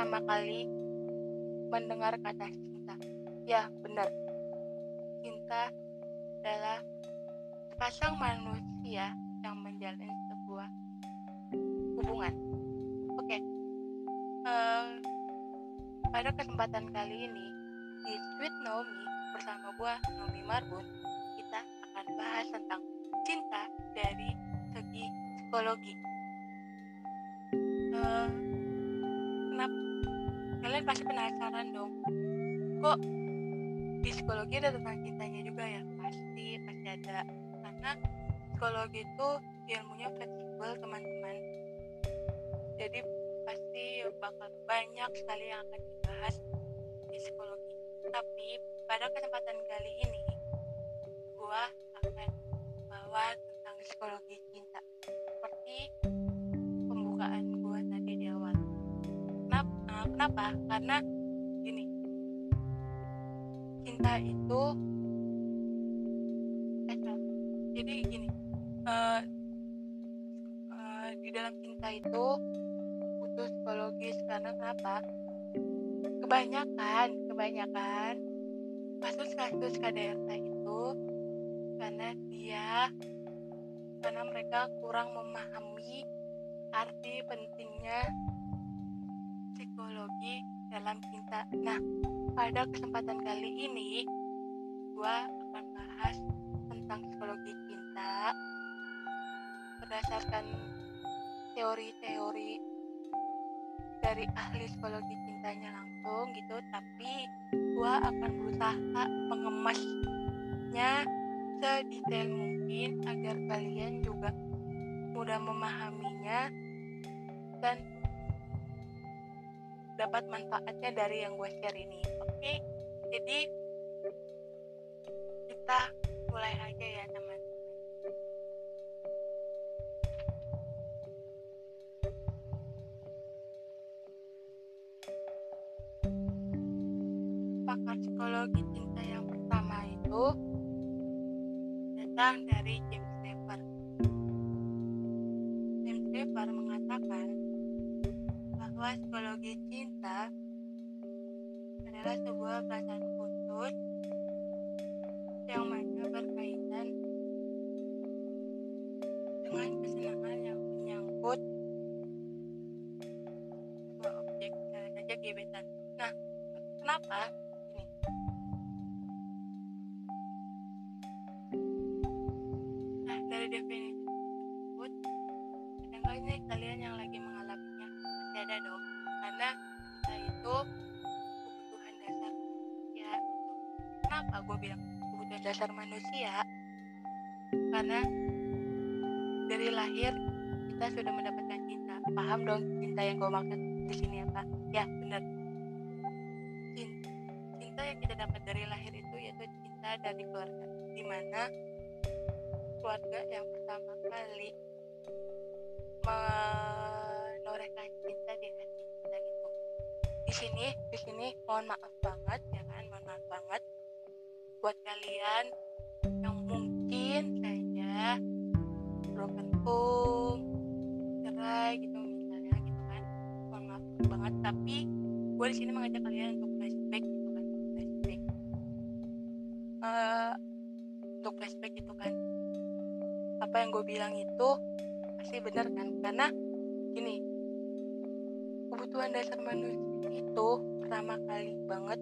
pertama kali mendengar kata cinta. Ya, benar. Cinta adalah sepasang manusia yang menjalin sebuah hubungan. Oke. Uh, pada kesempatan kali ini di Sweet Naomi bersama gua Naomi Marbun, kita akan bahas tentang cinta dari segi psikologi. Uh? Kalian pasti penasaran dong, kok di psikologi ada tentang cintanya juga ya? Pasti, pasti ada. Karena psikologi itu ilmunya fleksibel teman-teman. Jadi pasti bakal banyak sekali yang akan dibahas di psikologi. Tapi pada kesempatan kali ini, gua akan bawa tentang psikologi cinta. Seperti pembukaan Kenapa? Karena gini, cinta itu eh jadi gini uh, uh, di dalam cinta itu butuh psikologis. Karena kenapa? Kebanyakan kebanyakan kasus-kasus KDRT itu karena dia karena mereka kurang memahami arti pentingnya psikologi dalam cinta. Nah, pada kesempatan kali ini, gua akan bahas tentang psikologi cinta berdasarkan teori-teori dari ahli psikologi cintanya langsung gitu tapi gua akan berusaha mengemasnya sedetail mungkin agar kalian juga mudah memahaminya dan dapat manfaatnya dari yang gue share ini. Oke jadi kita mulai aja ya teman gebetan. Nah, kenapa? Ini. Nah, dari definisi tersebut, ada nggak kalian yang lagi mengalaminya? Pasti ada dong, karena kita itu kebutuhan dasar manusia. Kenapa gue bilang kebutuhan dasar manusia? Karena dari lahir kita sudah mendapatkan cinta. Paham dong cinta yang gue maksud di sini apa? Ya, cinta dari keluarga. Di mana keluarga yang pertama kali menorehkan cinta di hati kita gitu. Di sini, di sini mohon maaf banget ya kan, mohon maaf banget buat kalian yang mungkin saja broken home, cerai gitu misalnya gitu kan, mohon maaf banget. Tapi gue di sini mengajak kalian untuk flashback. Eh, untuk flashback gitu kan. Apa yang gue bilang itu pasti benar kan? Karena gini kebutuhan dasar manusia itu pertama kali banget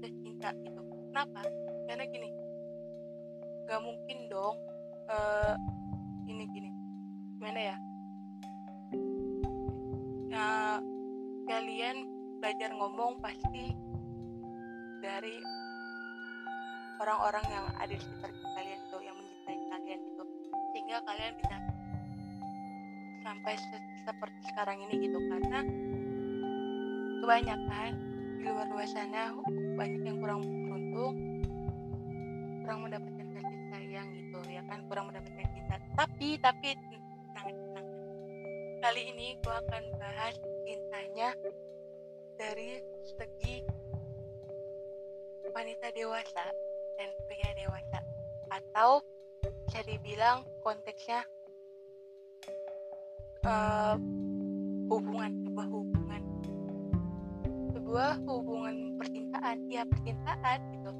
itu cinta gitu. Kenapa? Karena gini gak mungkin dong uh, gini gini gimana ya? Ya kalian belajar ngomong pasti dari orang-orang yang ada di sekitar kalian tuh yang mencintai kalian gitu. Sehingga kalian bisa sampai se- seperti sekarang ini gitu. Karena kebanyakan di luar luar sana banyak yang kurang beruntung kurang mendapatkan kasih sayang gitu ya kan? Kurang mendapatkan cinta tapi tapi tenang tenang kali ini gua akan bahas cintanya dari segi wanita dewasa dan pria dewasa. Atau bisa dibilang konteksnya eh, hubungan sebuah hubungan. Sebuah hubungan percintaan ya percintaan gitu.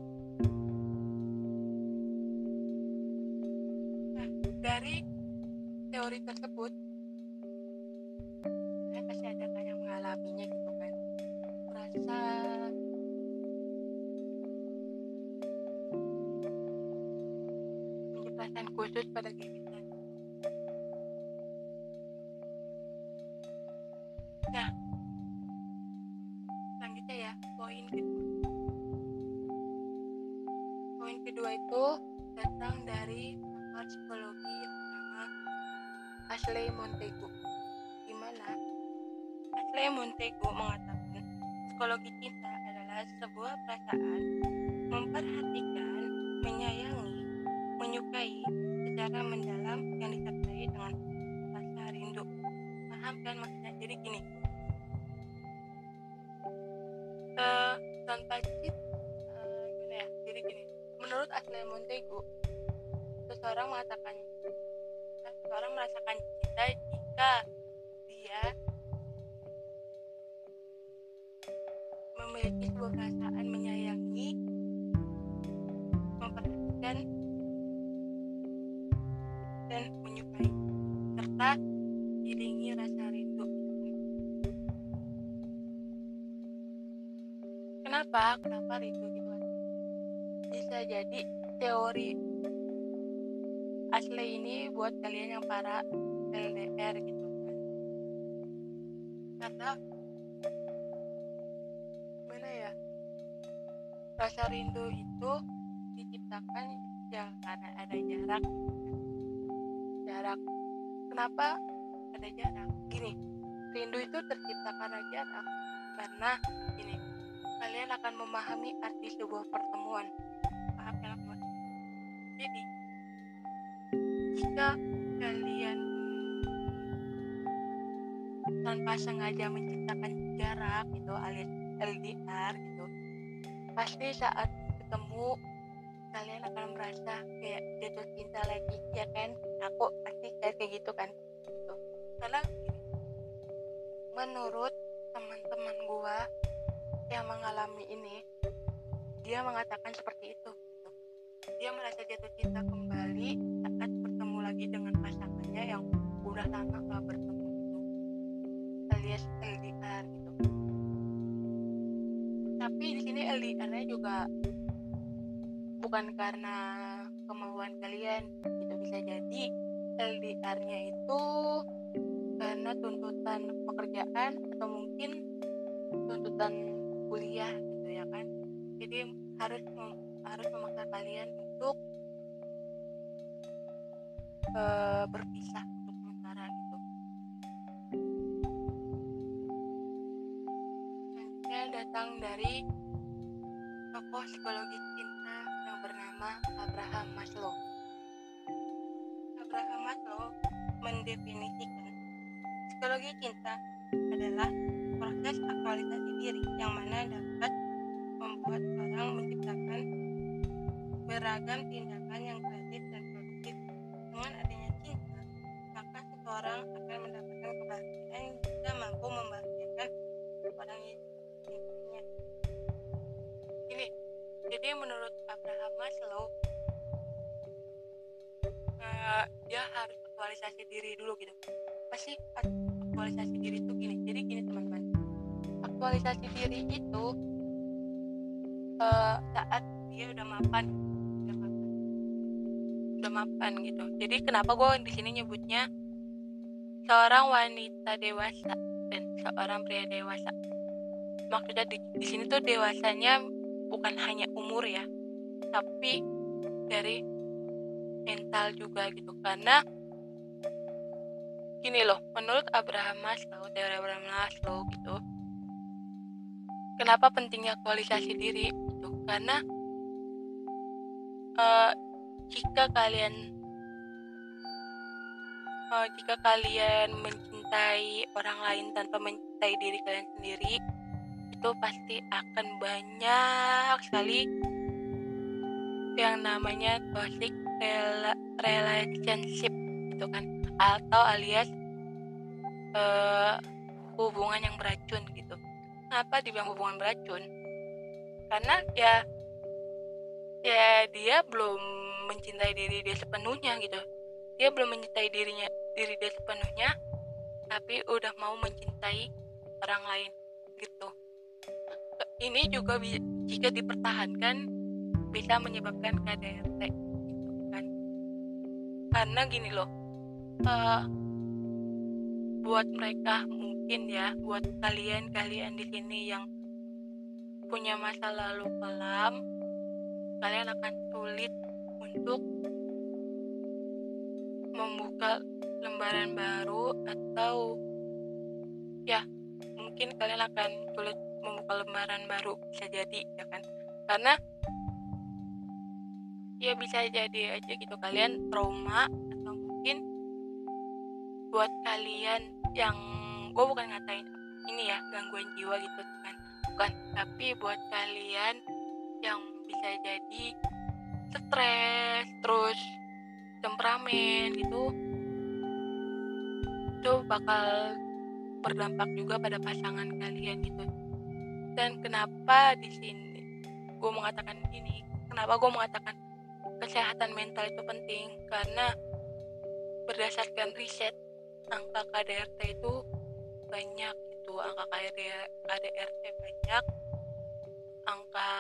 Nah dari teori tersebut khusus pada gebetan nah selanjutnya ya poin kedua poin kedua itu datang dari pakar psikologi yang bernama Ashley Montego. Di mana Ashley Montego mengatakan psikologi cinta adalah sebuah perasaan memperhatikan, menyayangi, menyukai secara mendalam yang disertai dengan rasa rindu. Paham kan maksudnya? Jadi gini, uh, tanpa cit uh, gimana ya jadi gini menurut Ashley Montego seseorang mengatakan seseorang merasakan cinta jika dia memiliki sebuah perasaan menyayangi asli ini buat kalian yang para LDR gitu. Kan karena gimana ya? Rasa rindu itu diciptakan ya karena ada jarak. Jarak. Kenapa ada jarak? Gini rindu itu tercipta karena jarak. Karena gini kalian akan memahami arti sebuah pertemuan. Tanpa sengaja menciptakan jarak gitu alias LDR gitu, pasti saat ketemu kalian akan merasa kayak jatuh cinta lagi ya kan aku pasti kayak gitu kan gitu. karena menurut teman-teman gua yang mengalami ini dia mengatakan seperti itu gitu. dia merasa jatuh cinta kembali saat bertemu lagi dengan pasangannya yang udah lama gak bertemu alias LDR gitu. Tapi di sini LDR-nya juga bukan karena kemauan kalian gitu. Bisa jadi LDR-nya itu karena tuntutan pekerjaan atau mungkin tuntutan kuliah gitu ya kan? Jadi harus mem harus memaksa kalian untuk uh, berpisah tokoh psikologi cinta yang bernama Abraham Maslow. Abraham Maslow mendefinisikan psikologi cinta adalah proses aktualisasi diri yang mana dapat membuat orang menciptakan beragam tindakan jadi menurut Abraham Maslow, uh, dia harus aktualisasi diri dulu gitu. Pasti aktualisasi diri itu gini. Jadi gini teman-teman. Aktualisasi diri itu uh, saat dia udah mapan. Udah mapan. Gitu. Jadi kenapa gue di sini nyebutnya seorang wanita dewasa dan seorang pria dewasa? Maksudnya di, di sini tuh dewasanya bukan hanya umur ya. Tapi dari mental juga gitu. Karena gini loh menurut Abraham Maslow teori Abraham Maslow gitu kenapa pentingnya aktualisasi diri itu karena uh, jika kalian uh, jika kalian mencintai orang lain tanpa mencintai diri kalian sendiri itu pasti akan banyak sekali yang namanya toxic relationship itu kan. Atau alias uh, hubungan yang beracun gitu. Kenapa dibilang hubungan beracun? Karena ya ya dia belum mencintai diri dia sepenuhnya gitu. Dia belum mencintai dirinya diri dia sepenuhnya tapi udah mau mencintai orang lain gitu ini juga jika dipertahankan bisa menyebabkan KDRT gitu kan. Karena gini loh uh, buat mereka mungkin ya buat kalian kalian di sini yang punya masa lalu kelam kalian akan sulit untuk membuka lembaran baru atau ya mungkin kalian akan sulit membuka lembaran baru bisa jadi ya kan? Karena ya bisa jadi aja gitu. Kalian trauma atau mungkin buat kalian yang gue bukan ngatain ini ya gangguan jiwa gitu kan bukan tapi buat kalian yang bisa jadi stres terus temperamen gitu itu bakal berdampak juga pada pasangan kalian gitu dan kenapa di sini gue mengatakan ini kenapa gue mengatakan kesehatan mental itu penting? Karena berdasarkan riset angka KDRT itu banyak itu angka KDRT banyak. Angka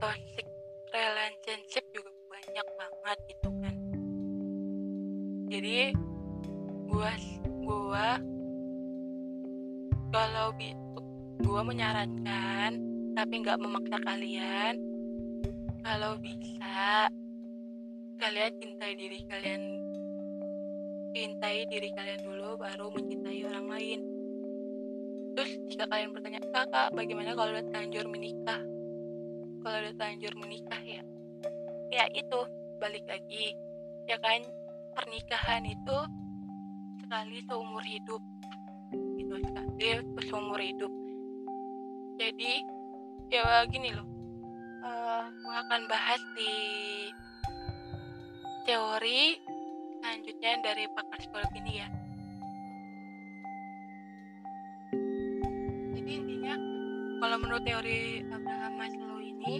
toxic relationship juga banyak banget gitu kan. Jadi gua gua kalau gua menyarankan tapi nggak memaksa kalian kalau bisa kalian cintai diri kalian cintai diri kalian dulu baru mencintai orang lain. Terus jika kalian bertanya kakak bagaimana kalau udah terlanjur menikah? Kalau udah terlanjur menikah ya ya itu balik lagi ya kan? Pernikahan itu sekali seumur hidup. Gitu sekali seumur hidup jadi ya gini loh. Uh, gue akan bahas di teori selanjutnya dari pakar psikologi ini ya. Jadi intinya kalau menurut teori Abraham Maslow ini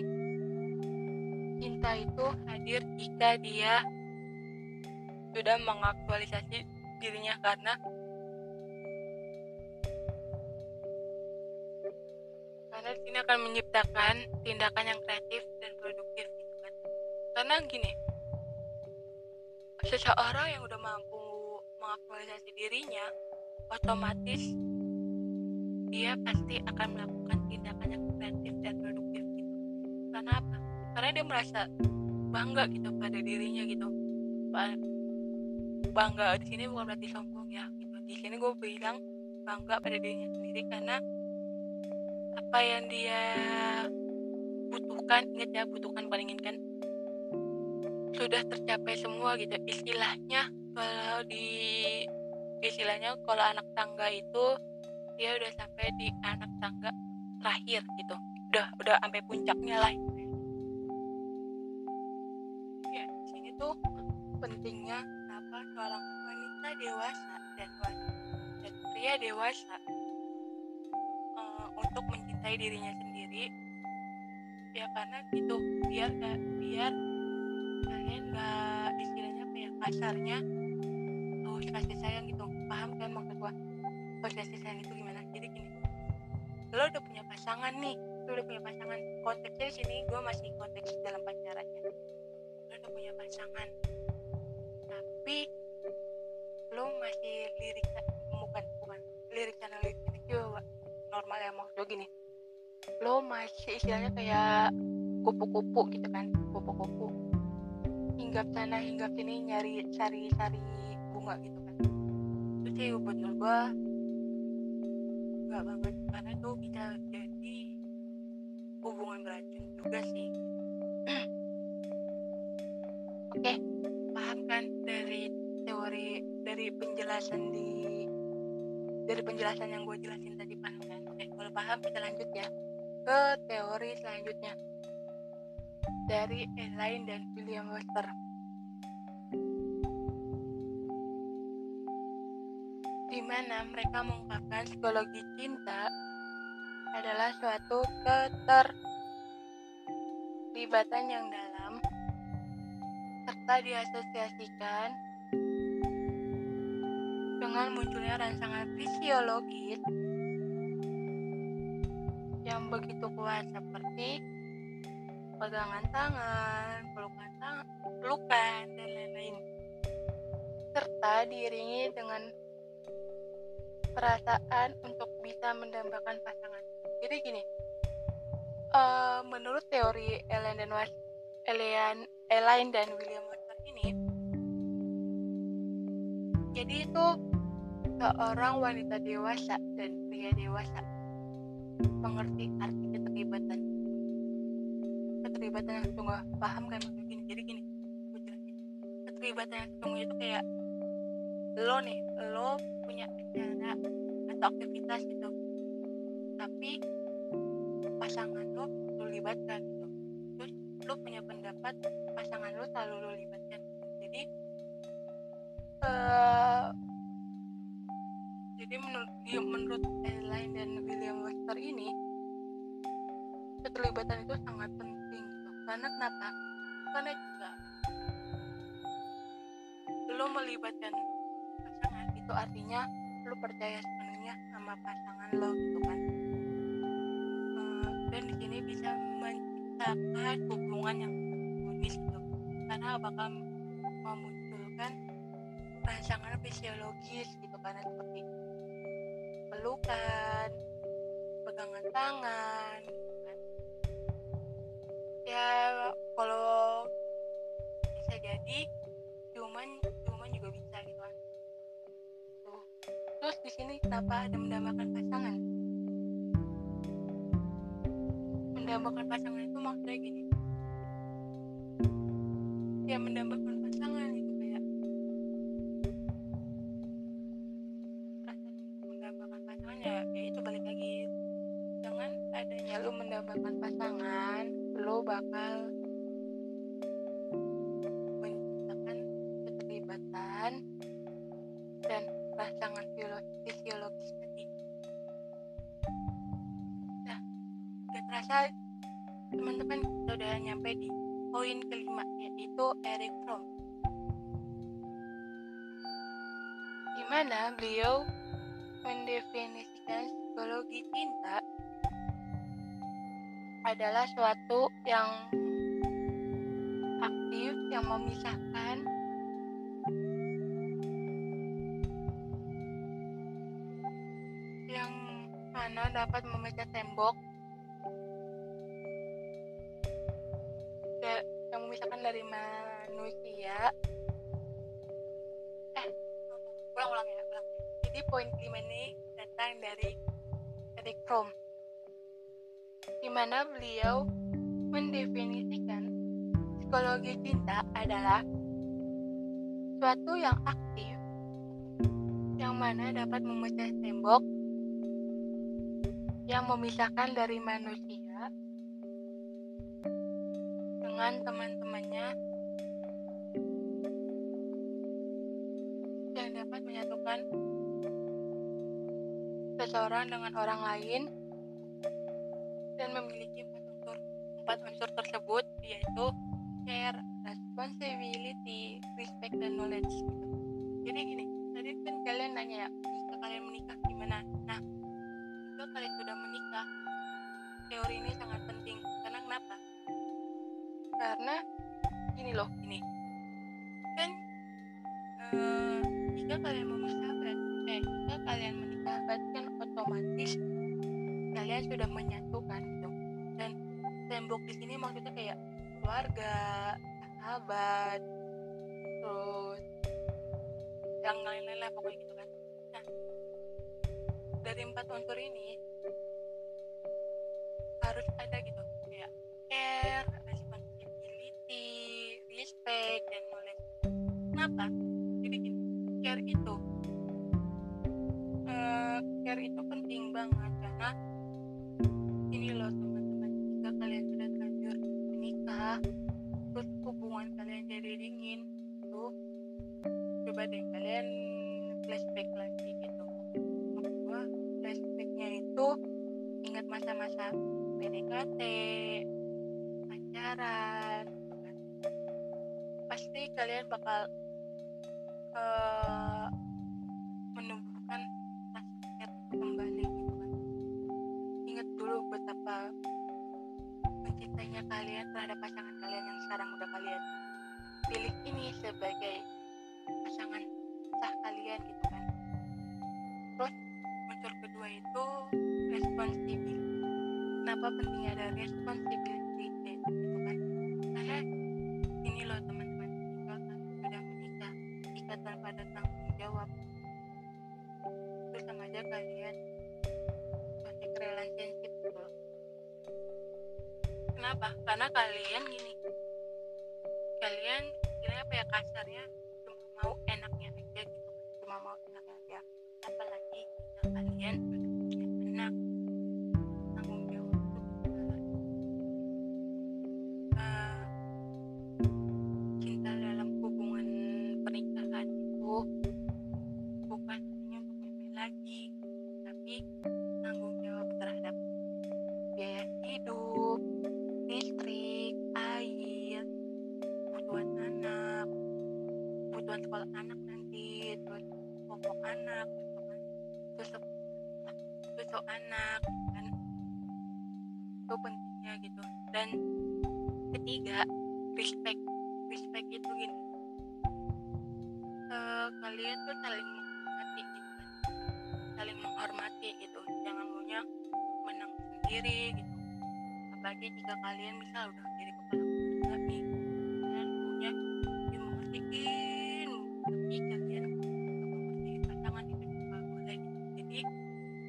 cinta itu hadir jika dia sudah mengaktualisasi dirinya karena karena ini akan menciptakan tindakan yang kreatif dan produktif gitu kan. Karena gini seseorang yang udah mampu mengaktualisasi dirinya otomatis dia pasti akan melakukan tindakan yang kreatif dan produktif gitu. Karena apa? Karena dia merasa bangga gitu pada dirinya gitu. Bangga di sini bukan berarti sombong ya gitu. Di sini gue bilang bangga pada dirinya sendiri karena apa yang dia butuhkan ingat ya butuhkan paling inginkan sudah tercapai semua gitu. Istilahnya kalau di istilahnya kalau anak tangga itu dia udah sampai di anak tangga terakhir gitu. Udah udah sampai puncaknya lah. Ya sini tuh pentingnya apa? Seorang wanita dewasa dan dan pria dewasa uh, untuk mencintai dirinya sendiri. Ya karena gitu biar biar kalian nggak istilahnya apa ya kasarnya harus kasih sayang gitu. Paham kan maksud gua? Harus kasih sayang itu gimana? Jadi gini lo udah punya pasangan nih lo udah punya pasangan. Konteksnya di sini gue masih konteks dalam pacarannya. Lo udah punya pasangan tapi lo masih lirik bukan bukan lirik sana lirik itu normal ya maksud gini lo masih istilahnya kayak kupu-kupu gitu kan kupu-kupu. Hinggap sana hinggap sini nyari cari cari bunga gitu kan. Itu sih buat gue nggak banget karena itu bisa jadi hubungan beracun juga sih. Oke paham kan dari teori dari penjelasan di dari penjelasan yang gue jelasin tadi paham kan? Oke kalau paham kita lanjut ya ke teori selanjutnya dari Elaine dan William Webster. Di mana mereka mengungkapkan psikologi cinta adalah suatu keterlibatan yang dalam serta diasosiasikan dengan munculnya rangsangan fisiologis seperti pegangan tangan, pelukan tangan, pelukan dan lain-lain. Serta diiringi dengan perasaan untuk bisa mendambakan pasangan. Jadi gini, uh, menurut teori Ellen dan Was, Elaine, Elaine dan William Walker ini, jadi itu seorang wanita dewasa dan pria dewasa mengerti arti keterlibatan. Keterlibatan yang sungguh paham kan maksud gini. Jadi gini keterlibatan yang sungguh itu kayak lo nih lo punya acara atau aktivitas gitu. Tapi pasangan lo lo libatkan gitu. Terus lo punya pendapat pasangan lo selalu lo libatkan. Jadi uh, jadi menurut menurut Elaine dan William Webster ini keterlibatan itu sangat penting gitu. karena kenapa karena juga lo melibatkan pasangan itu artinya lo percaya sepenuhnya sama pasangan lo gitu kan uh, dan di sini bisa menciptakan hubungan yang harmonis gitu karena bakal memunculkan pasangan fisiologis gitu karena seperti pelukan pegangan tangan. Ya kalau bisa jadi cuman cuman juga bisa gitu kan. Tuh terus di sini kenapa ada mendambakan pasangan? Mendambakan pasangan itu maksudnya gini. Ya mendambakan pasangan itu kayak mendambakan pasangan ya, ya itu balik lagi. Dengan adanya lu mendambakan pasangan lu bakal adalah suatu yang aktif yang memisahkan. Yang mana dapat memecah tembok. Yang memisahkan dari manusia. Eh ulang-ulang ya ulang. Jadi poin kelima ini datang dari Eric Fromm di mana beliau mendefinisikan psikologi cinta adalah suatu yang aktif yang mana dapat memecah tembok yang memisahkan dari manusia dengan teman-temannya yang dapat menyatukan seseorang dengan orang lain unsur tersebut yaitu care, responsibility, respect dan knowledge. Jadi gini, tadi kan kalian nanya ya, jika kalian menikah gimana? Nah, jika kalian sudah menikah, teori ini sangat penting. Karena kenapa? Karena gini loh, ini kan uh, jika kalian memisah eh jika kalian menikah kan otomatis kalian sudah menyatukan tembok di sini maksudnya kayak keluarga sahabat terus yang lain-lain lah pokoknya gitu kan. Nah dari empat unsur ini harus ada gitu kayak care responsibility respect dan knowledge. Kenapa pasti kalian bakal uh, menumbuhkan rasa kembali gitu kan. Ingat dulu betapa mencintainya kalian terhadap pasangan kalian yang sekarang udah kalian pilih ini sebagai pasangan sah kalian gitu kan. Terus muncul kedua itu responsibility kenapa pentingnya ada responsibility karena kalian gini jika kalian misal udah jadi kepala keluarga nih. Kalian punya dimengertiin tapi kalian mengerti pasangan itu juga boleh gitu. Jadi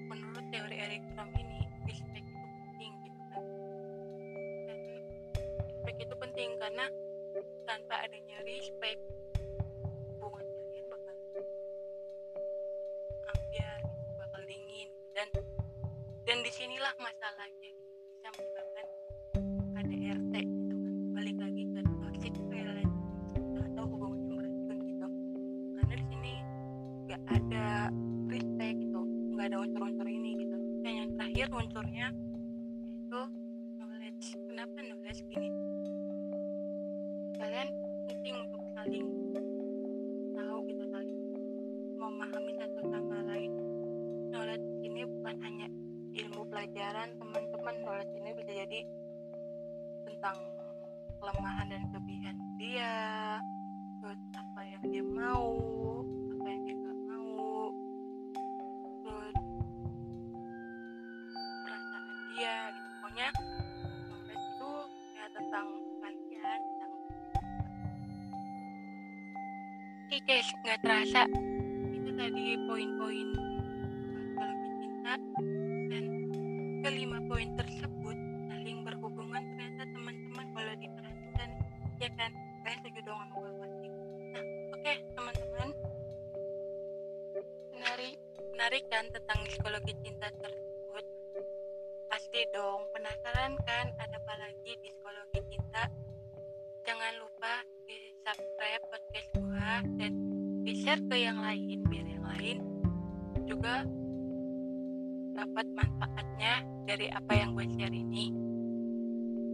menurut teori Eric Fromm ini respect itu penting gitu kan. Dan respect itu penting karena tanpa adanya respect dia gitu. Pokoknya knowledge itu ya tentang kalian tentang oke guys nggak terasa. Itu tadi poin-poin psikologi cinta dan kelima poin tersebut saling berhubungan. Ternyata teman-teman kalau diperhatikan ya kan? Kalian setuju dong sama gue nah oke okay, teman-teman. Menarik menarik kan tentang psikologi cinta tersebut penasaran kan ada apa lagi di psikologi cinta jangan lupa di subscribe podcast gua dan di share ke yang lain biar yang lain juga dapat manfaatnya dari apa yang gue share ini.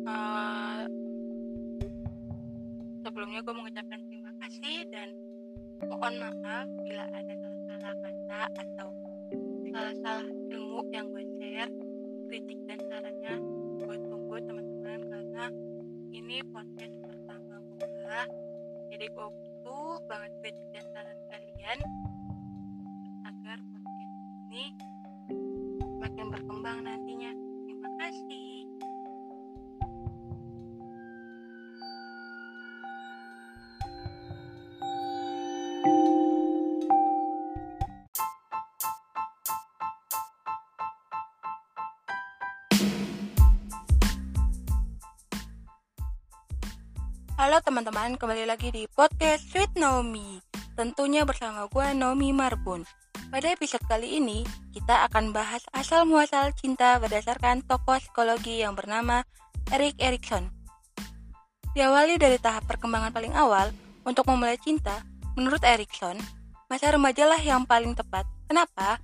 Uh, sebelumnya gue mengucapkan terima kasih dan mohon maaf bila ada salah-salah kata atau salah-salah ilmu yang gue share kritik dan sarannya tunggu teman-teman karena ini podcast pertama gue jadi gue butuh banget kritik dan saran kalian agar podcast ini makin berkembang nantinya Halo teman-teman, kembali lagi di podcast Sweet Nomi. Tentunya bersama gue Nomi Marbun. Pada episode kali ini, kita akan bahas asal-muasal cinta berdasarkan tokoh psikologi yang bernama Erik Erikson. Diawali dari tahap perkembangan paling awal, untuk memulai cinta, menurut Erikson, masa remajalah yang paling tepat. Kenapa?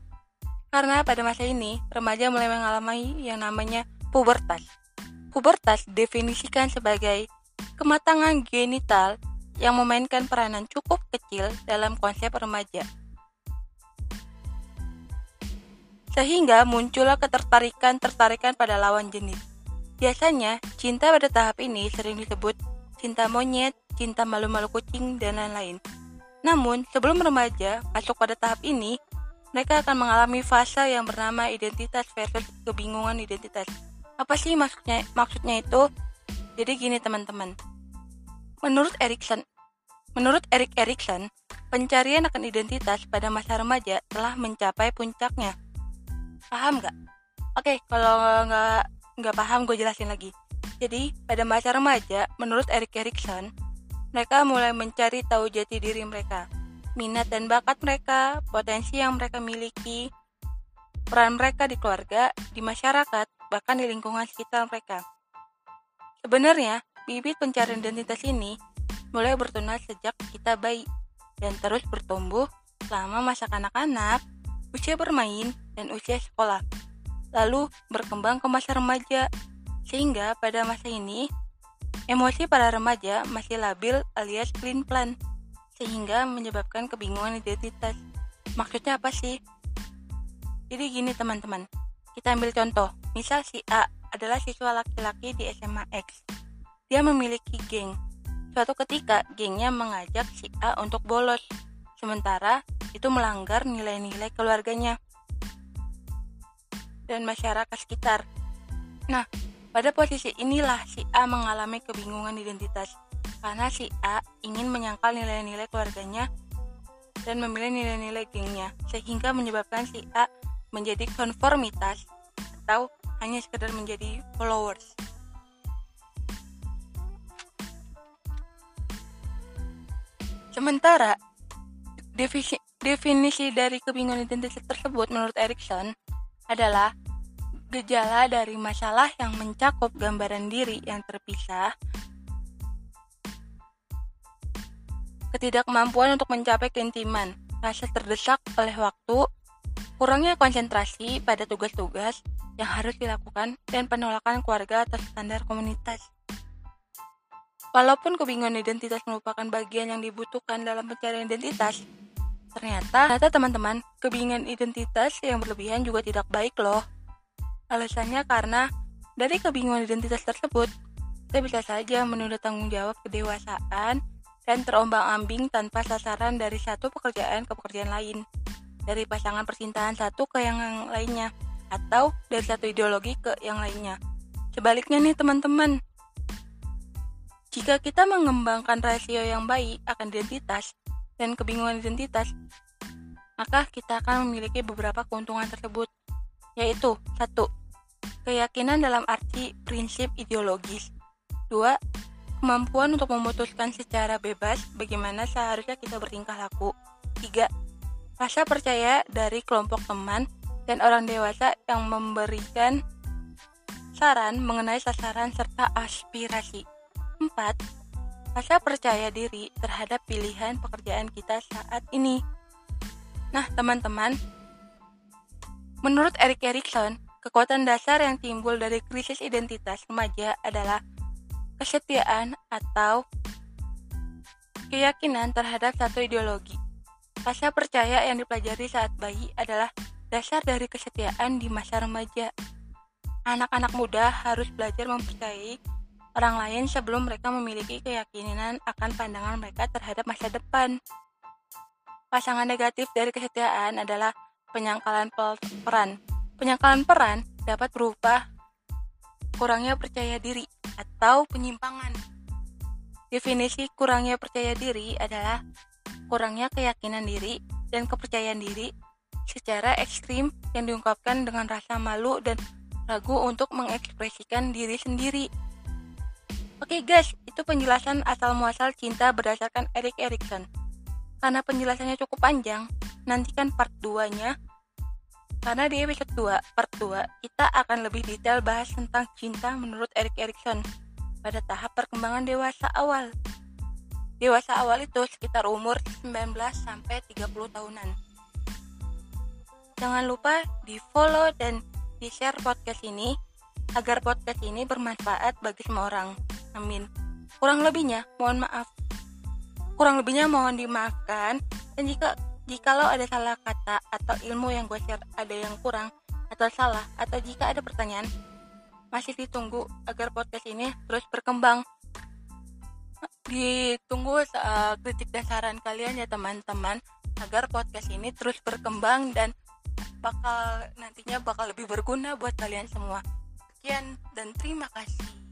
Karena pada masa ini, remaja mulai mengalami yang namanya pubertas. Pubertas definisikan sebagai kematangan genital yang memainkan peranan cukup kecil dalam konsep remaja. Sehingga muncullah ketertarikan-tertarikan pada lawan jenis. Biasanya, cinta pada tahap ini sering disebut cinta monyet, cinta malu-malu kucing, dan lain-lain. Namun, sebelum remaja masuk pada tahap ini, mereka akan mengalami fase yang bernama identitas versus kebingungan identitas. Apa sih maksudnya? Maksudnya itu, jadi gini teman-teman. Menurut Erikson, menurut Erik Erikson, pencarian akan identitas pada masa remaja telah mencapai puncaknya. Paham nggak? Oke, kalau nggak nggak paham gue jelasin lagi. Jadi, pada masa remaja, menurut Erik Erikson, mereka mulai mencari tahu jati diri mereka minat dan bakat mereka, potensi yang mereka miliki, peran mereka di keluarga, di masyarakat, bahkan di lingkungan sekitar mereka. Sebenarnya, bibit pencarian identitas ini mulai bertunas sejak kita bayi dan terus bertumbuh selama masa kanak-kanak, usia bermain, dan usia sekolah. Lalu berkembang ke masa remaja, sehingga pada masa ini, emosi para remaja masih labil alias clean plan sehingga menyebabkan kebingungan identitas. Maksudnya apa sih? Jadi gini teman-teman, kita ambil contoh. Misal si A adalah siswa laki-laki di SMA X. Dia memiliki geng. Suatu ketika, gengnya mengajak si A untuk bolos. Sementara itu melanggar nilai-nilai keluarganya dan masyarakat sekitar. Nah, pada posisi inilah si A mengalami kebingungan identitas karena si A ingin menyangkal nilai-nilai keluarganya dan memilih nilai-nilai gengnya, sehingga menyebabkan si A menjadi konformitas atau hanya sekedar menjadi followers. Sementara, definisi, definisi dari kebingungan identitas tersebut menurut Erikson adalah gejala dari masalah yang mencakup gambaran diri yang terpisah ketidakmampuan untuk mencapai keintiman, rasa terdesak oleh waktu, kurangnya konsentrasi pada tugas-tugas yang harus dilakukan, dan penolakan keluarga atas standar komunitas. Walaupun kebingungan identitas merupakan bagian yang dibutuhkan dalam pencarian identitas, ternyata, ternyata teman-teman, kebingungan identitas yang berlebihan juga tidak baik loh. Alasannya karena dari kebingungan identitas tersebut, kita bisa saja menunda tanggung jawab kedewasaan dan terombang-ambing tanpa sasaran dari satu pekerjaan ke pekerjaan lain, dari pasangan percintaan satu ke yang lainnya, atau dari satu ideologi ke yang lainnya. Sebaliknya nih teman-teman, jika kita mengembangkan rasio yang baik akan identitas dan kebingungan identitas, maka kita akan memiliki beberapa keuntungan tersebut, yaitu satu, keyakinan dalam arti prinsip ideologis. Dua, Kemampuan untuk memutuskan secara bebas bagaimana seharusnya kita bertingkah laku. 3. Rasa percaya dari kelompok teman dan orang dewasa yang memberikan saran mengenai sasaran serta aspirasi. 4. Rasa percaya diri terhadap pilihan pekerjaan kita saat ini. Nah, teman-teman, menurut Erik Erikson, kekuatan dasar yang timbul dari krisis identitas remaja adalah kesetiaan atau keyakinan terhadap satu ideologi. Rasa percaya yang dipelajari saat bayi adalah dasar dari kesetiaan di masa remaja. Anak-anak muda harus belajar mempercayai orang lain sebelum mereka memiliki keyakinan akan pandangan mereka terhadap masa depan. Pasangan negatif dari kesetiaan adalah penyangkalan peran. Penyangkalan peran dapat berupa kurangnya percaya diri atau penyimpangan. Definisi kurangnya percaya diri adalah kurangnya keyakinan diri dan kepercayaan diri secara ekstrim yang diungkapkan dengan rasa malu dan ragu untuk mengekspresikan diri sendiri. Oke guys, itu penjelasan asal muasal cinta berdasarkan Erik Erikson. Karena penjelasannya cukup panjang, nantikan part 2-nya. Karena di episode 2, part 2, kita akan lebih detail bahas tentang cinta menurut Erik Erikson pada tahap perkembangan dewasa awal. Dewasa awal itu sekitar umur 19 sampai 30 tahunan. Jangan lupa di follow dan di share podcast ini agar podcast ini bermanfaat bagi semua orang. Amin. Kurang lebihnya, mohon maaf. Kurang lebihnya mohon dimaafkan dan jika jikalau ada salah kata atau ilmu yang gue share ada yang kurang atau salah atau jika ada pertanyaan masih ditunggu agar podcast ini terus berkembang ditunggu uh, kritik dan saran kalian ya teman-teman agar podcast ini terus berkembang dan bakal nantinya bakal lebih berguna buat kalian semua. Sekian dan terima kasih